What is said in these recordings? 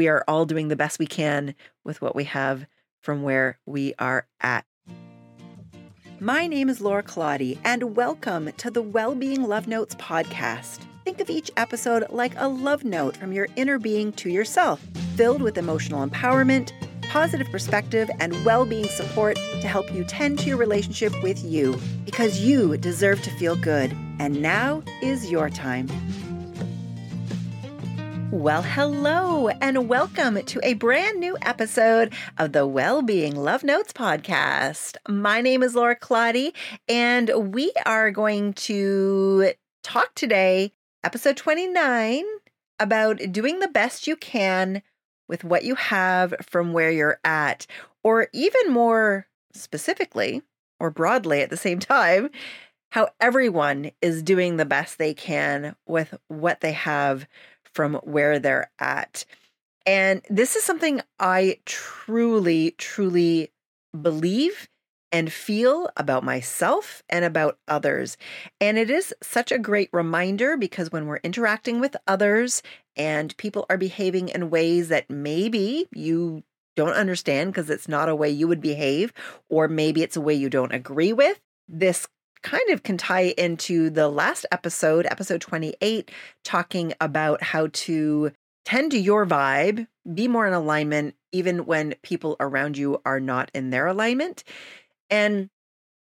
we are all doing the best we can with what we have from where we are at. My name is Lora Claudia, and welcome to the Wellbeing Love Notes podcast. Think of each episode like a love note from your inner being to yourself, filled with emotional empowerment, positive perspective, and well being support to help you tend to your relationship with you because you deserve to feel good. And now is your time. Well, hello, and welcome to a brand new episode of the Wellbeing Love Notes podcast. My name is Lora Claudia, and we are going to talk today, episode 29, about doing the best you can with what you have from where you're at, or even more specifically or broadly at the same time, how everyone is doing the best they can with what they have from where they're at. And this is something I truly, truly believe and feel about myself and about others. And it is such a great reminder because when we're interacting with others and people are behaving in ways that maybe you don't understand because it's not a way you would behave, or maybe it's a way you don't agree with, this kind of can tie into the last episode, episode 28, talking about how to tend to your vibe, be more in alignment, even when people around you are not in their alignment. And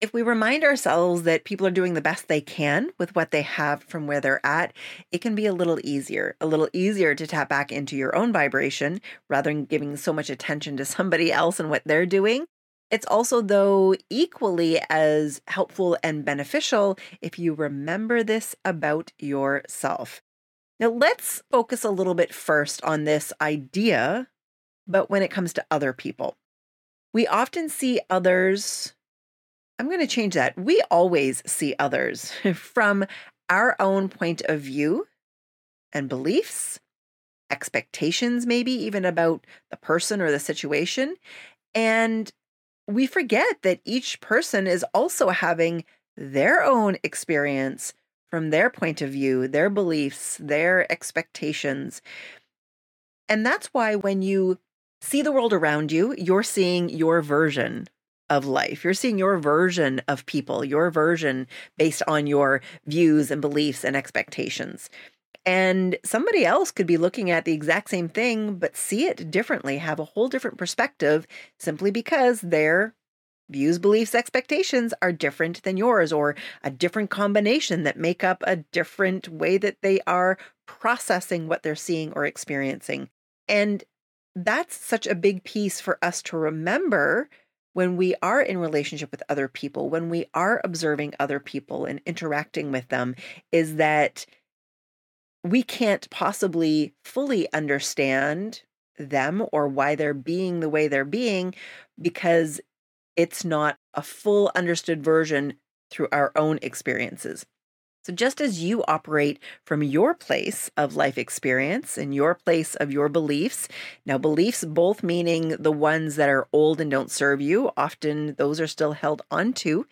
if we remind ourselves that people are doing the best they can with what they have from where they're at, it can be a little easier, a little easier to tap back into your own vibration rather than giving so much attention to somebody else and what they're doing. It's also, though, equally as helpful and beneficial if you remember this about yourself. Now, let's focus a little bit first on this idea, but when it comes to other people, we often see others. I'm going to change that. We always see others from our own point of view and beliefs, expectations, maybe even about the person or the situation. And we forget that each person is also having their own experience from their point of view, their beliefs, their expectations. And that's why when you see the world around you, you're seeing your version of life. You're seeing your version of people, your version based on your views and beliefs and expectations. And somebody else could be looking at the exact same thing, but see it differently, have a whole different perspective simply because their views, beliefs, expectations are different than yours, or a different combination that make up a different way that they are processing what they're seeing or experiencing. And that's such a big piece for us to remember when we are in relationship with other people, when we are observing other people and interacting with them, is that we can't possibly fully understand them or why they're being the way they're being because it's not a full understood version through our own experiences. So, just as you operate from your place of life experience and your place of your beliefs, now, beliefs both meaning the ones that are old and don't serve you, often those are still held onto.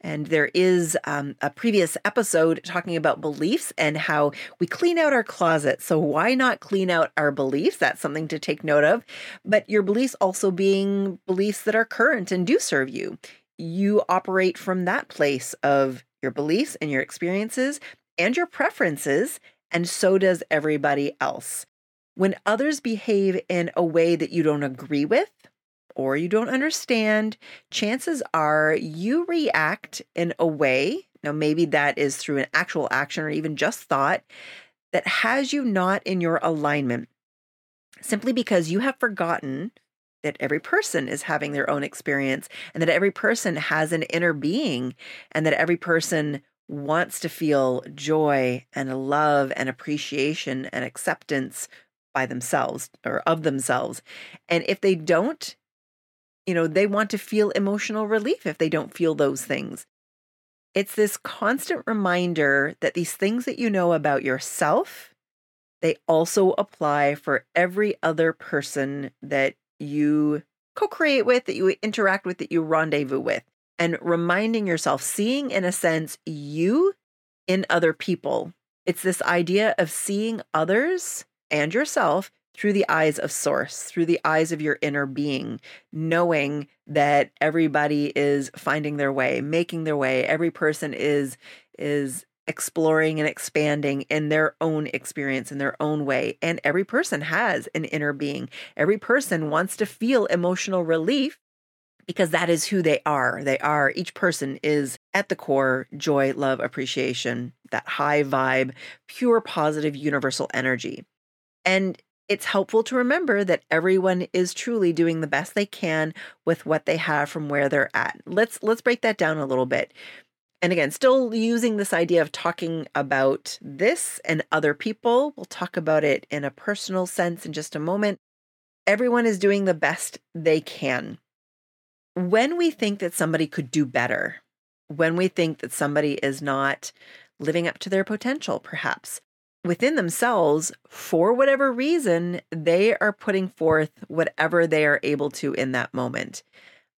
And there is um, a previous episode talking about beliefs and how we clean out our closet. So, why not clean out our beliefs? That's something to take note of. But your beliefs also being beliefs that are current and do serve you. You operate from that place of your beliefs and your experiences and your preferences, and so does everybody else. When others behave in a way that you don't agree with or you don't understand, chances are you react in a way. Now, maybe that is through an actual action or even just thought that has you not in your alignment simply because you have forgotten that every person is having their own experience and that every person has an inner being and that every person wants to feel joy and love and appreciation and acceptance by themselves or of themselves. And if they don't, you know, they want to feel emotional relief if they don't feel those things. It's this constant reminder that these things that you know about yourself, they also apply for every other person that you co create with, that you interact with, that you rendezvous with, and reminding yourself, seeing in a sense you in other people. It's this idea of seeing others and yourself through the eyes of source, through the eyes of your inner being, knowing that everybody is finding their way, making their way. Every person is is exploring and expanding in their own experience in their own way. And every person has an inner being. Every person wants to feel emotional relief because that is who they are. They are, each person is at the core joy, love, appreciation, that high vibe, pure, positive, universal energy. And it's helpful to remember that everyone is truly doing the best they can with what they have from where they're at. Let's let's break that down a little bit. And again, still using this idea of talking about this and other people. We'll talk about it in a personal sense in just a moment. Everyone is doing the best they can when we think that somebody could do better, when we think that somebody is not living up to their potential, perhaps within themselves, for whatever reason, they are putting forth whatever they are able to in that moment.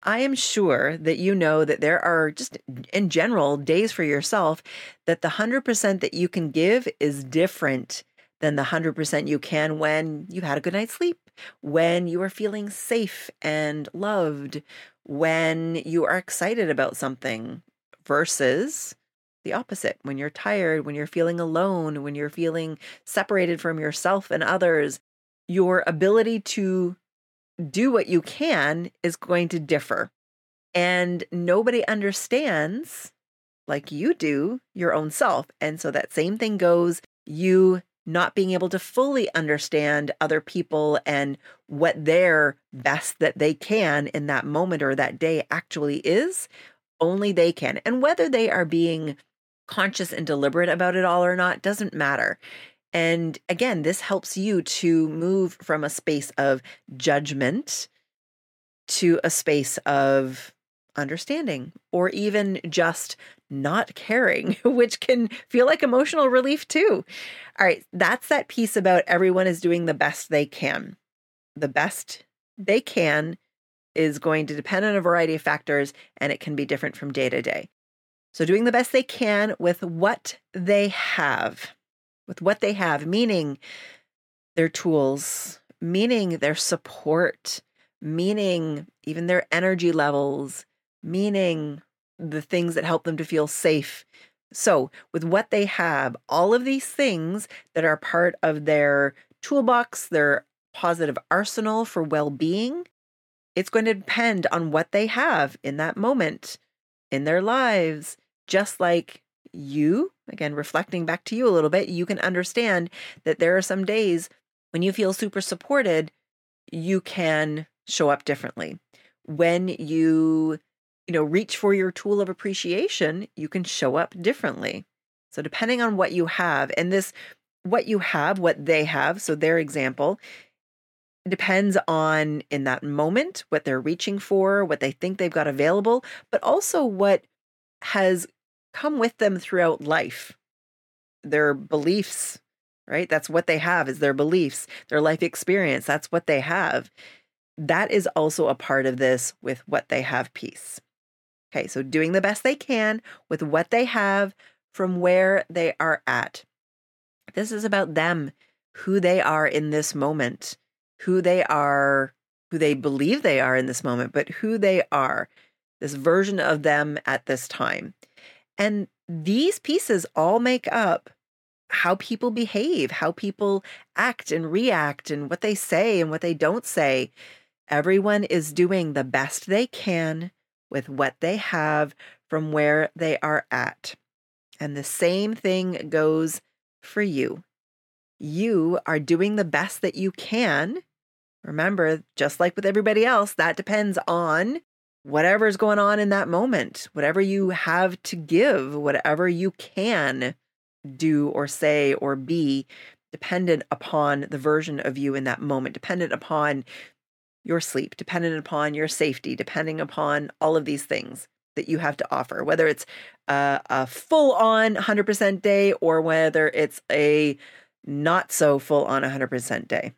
I am sure that you know that there are just in general days for yourself that the 100% that you can give is different than the 100% you can when you had a good night's sleep, when you are feeling safe and loved, when you are excited about something versus the opposite when you're tired, when you're feeling alone, when you're feeling separated from yourself and others. Your ability to do what you can is going to differ. And nobody understands like you do your own self. And so that same thing goes you not being able to fully understand other people and what their best that they can in that moment or that day actually is, only they can. And whether they are being conscious and deliberate about it all or not doesn't matter. And again, this helps you to move from a space of judgment to a space of understanding or even just not caring, which can feel like emotional relief too. All right, that's that piece about everyone is doing the best they can. The best they can is going to depend on a variety of factors and it can be different from day to day. So, doing the best they can with what they have, with what they have, meaning their tools, meaning their support, meaning even their energy levels, meaning the things that help them to feel safe. So, with what they have, all of these things that are part of their toolbox, their positive arsenal for well being, it's going to depend on what they have in that moment in their lives. Just like you, again, reflecting back to you a little bit, you can understand that there are some days when you feel super supported, you can show up differently. When you you know, reach for your tool of appreciation, you can show up differently. So, depending on what you have, and this, what you have, what they have, so their example depends on in that moment what they're reaching for, what they think they've got available, but also what has come with them throughout life, their beliefs, right? That's what they have is their beliefs, their life experience. That's what they have. That is also a part of this with what they have piece. Okay, so doing the best they can with what they have from where they are at. This is about them, who they are in this moment, who they are, who they believe they are in this moment, but who they are, this version of them at this time. And these pieces all make up how people behave, how people act and react, and what they say and what they don't say. Everyone is doing the best they can with what they have from where they are at. And the same thing goes for you. You are doing the best that you can. Remember, just like with everybody else, that depends on whatever's going on in that moment, whatever you have to give, whatever you can do or say or be, dependent upon the version of you in that moment, dependent upon your sleep, dependent upon your safety, depending upon all of these things that you have to offer, whether it's a, a full on 100% day or whether it's a not so full on 100% day.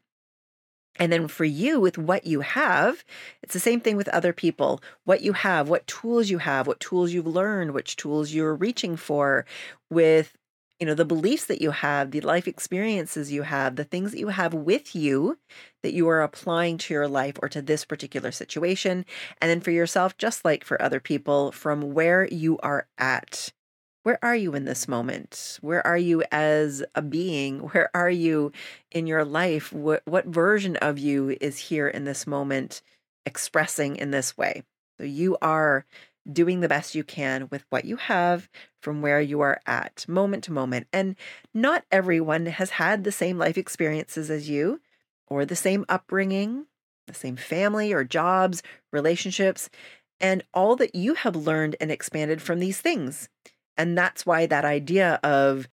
And then for you, with what you have, it's the same thing with other people. What you have, what tools you have, what tools you've learned, which tools you're reaching for, with you know, the beliefs that you have, the life experiences you have, the things that you have with you that you are applying to your life or to this particular situation. And then for yourself, just like for other people, from where you are at. Where are you in this moment? Where are you as a being? Where are you in your life? What, what version of you is here in this moment expressing in this way? So you are doing the best you can with what you have from where you are at, moment to moment. And not everyone has had the same life experiences as you, or the same upbringing, the same family or jobs, relationships, and all that you have learned and expanded from these things. And that's why that idea of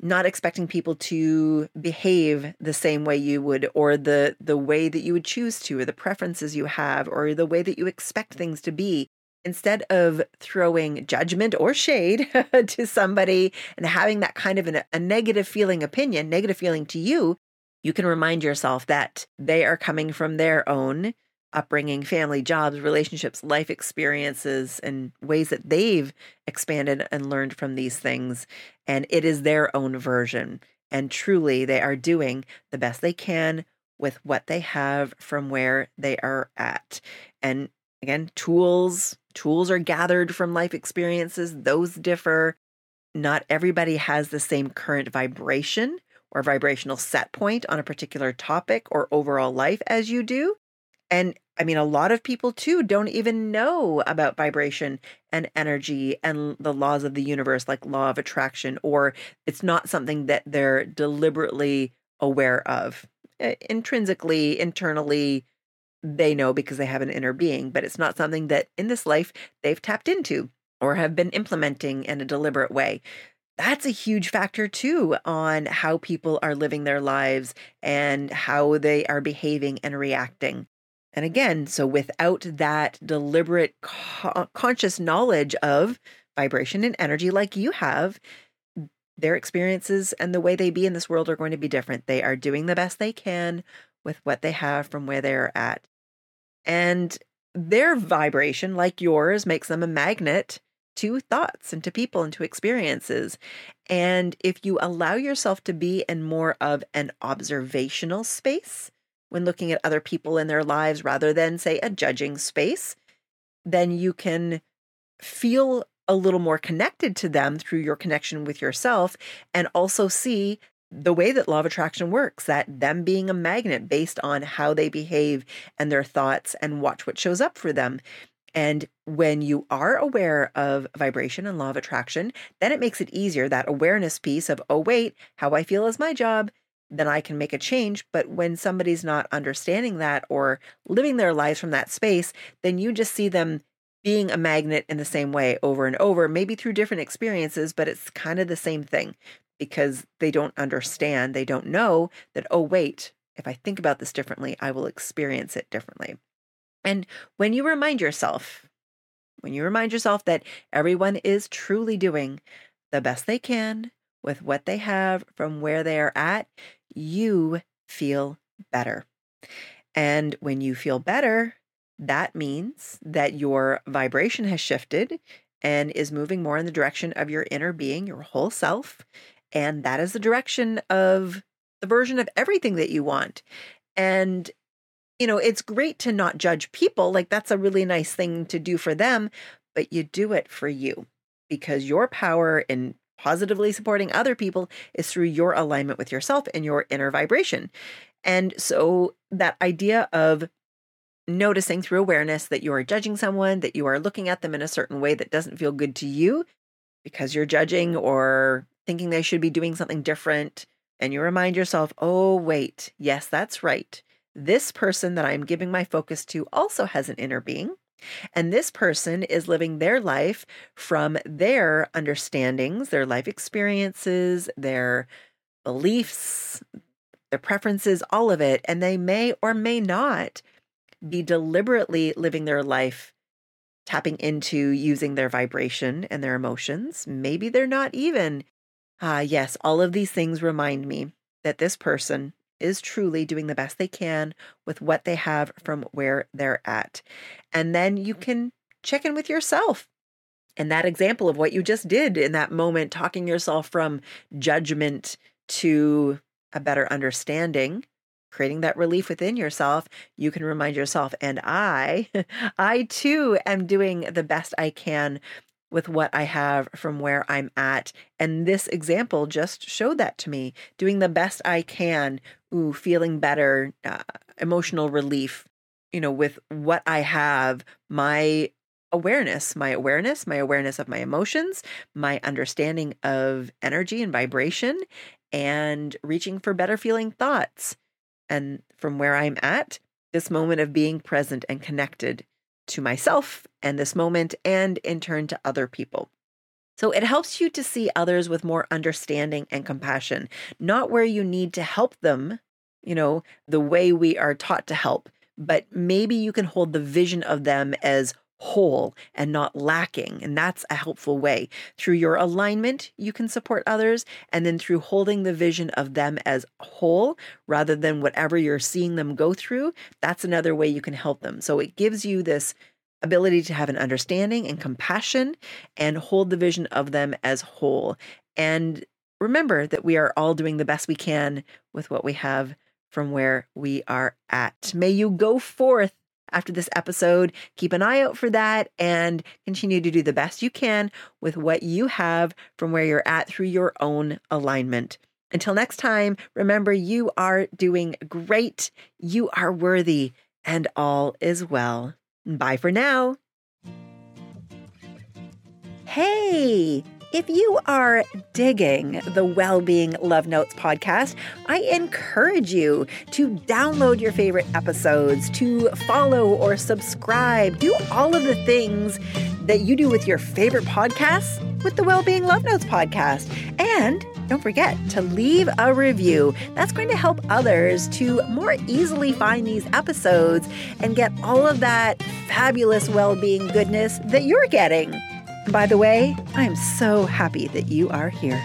not expecting people to behave the same way you would or the the way that you would choose to or the preferences you have or the way that you expect things to be instead of throwing judgment or shade to somebody and having that kind of an, a negative feeling opinion, negative feeling to you, you can remind yourself that they are coming from their own upbringing, family, jobs, relationships, life experiences, and ways that they've expanded and learned from these things. And it is their own version. And truly, they are doing the best they can with what they have from where they are at. And again, tools, Tools are gathered from life experiences, those differ. Not everybody has the same current vibration or vibrational set point on a particular topic or overall life as you do. And I mean, a lot of people too don't even know about vibration and energy and the laws of the universe, like law of attraction, or it's not something that they're deliberately aware of. Intrinsically, internally, they know because they have an inner being, but it's not something that in this life they've tapped into or have been implementing in a deliberate way. That's a huge factor too on how people are living their lives and how they are behaving and reacting. And again, so without that deliberate co- conscious knowledge of vibration and energy like you have, their experiences and the way they be in this world are going to be different. They are doing the best they can with what they have from where they're at. And their vibration, like yours, makes them a magnet to thoughts and to people and to experiences. And if you allow yourself to be in more of an observational space when looking at other people in their lives rather than, say, a judging space, then you can feel a little more connected to them through your connection with yourself and also see the way that law of attraction works that them being a magnet based on how they behave and their thoughts and watch what shows up for them. And when you are aware of vibration and law of attraction then it makes it easier that awareness piece of oh wait how i feel is my job then i can make a change but when somebody's not understanding that or living their lives from that space then you just see them being a magnet in the same way over and over, maybe through different experiences, but it's kind of the same thing because they don't understand, they don't know that, oh, wait, if I think about this differently, I will experience it differently. And when you remind yourself, when you remind yourself that everyone is truly doing the best they can with what they have from where they are at, you feel better. And when you feel better, that means that your vibration has shifted and is moving more in the direction of your inner being, your whole self. And that is the direction of the version of everything that you want. And, you know, it's great to not judge people. Like, that's a really nice thing to do for them, but you do it for you because your power in positively supporting other people is through your alignment with yourself and your inner vibration. And so, that idea of noticing through awareness that you are judging someone, that you are looking at them in a certain way that doesn't feel good to you because you're judging or thinking they should be doing something different, and you remind yourself, oh, wait, yes, that's right. This person that I'm giving my focus to also has an inner being. And this person is living their life from their understandings, their life experiences, their beliefs, their preferences, all of it. And they may or may not be deliberately living their life tapping into using their vibration and their emotions. Maybe they're not even Ah, yes, all of these things remind me that this person is truly doing the best they can with what they have from where they're at. And then you mm-hmm. can check in with yourself. And that example of what you just did in that moment, talking yourself from judgment to a better understanding, creating that relief within yourself, you can remind yourself, and I, I too am doing the best I can with what I have from where I'm at. And this example just showed that to me doing the best I can, ooh, feeling better, uh, emotional relief, you know, with what I have, my awareness, my awareness, my awareness of my emotions, my understanding of energy and vibration, and reaching for better feeling thoughts. And from where I'm at, this moment of being present and connected to myself and this moment, and in turn to other people. So it helps you to see others with more understanding and compassion, not where you need to help them, you know, the way we are taught to help, but maybe you can hold the vision of them as whole and not lacking. And that's a helpful way. Through your alignment, you can support others. And then through holding the vision of them as whole rather than whatever you're seeing them go through, that's another way you can help them. So it gives you this ability to have an understanding and compassion and hold the vision of them as whole. And remember that we are all doing the best we can with what we have from where we are at. May you go forth after this episode. Keep an eye out for that and continue to do the best you can with what you have from where you're at through your own alignment. Until next time, remember you are doing great, you are worthy, and all is well. Bye for now. Hey! If you are digging the Wellbeing Love Notes podcast, I encourage you to download your favorite episodes, to follow or subscribe, do all of the things that you do with your favorite podcasts with the Wellbeing Love Notes podcast. And don't forget to leave a review. That's going to help others to more easily find these episodes and get all of that fabulous well being goodness that you're getting. By the way, I am so happy that you are here.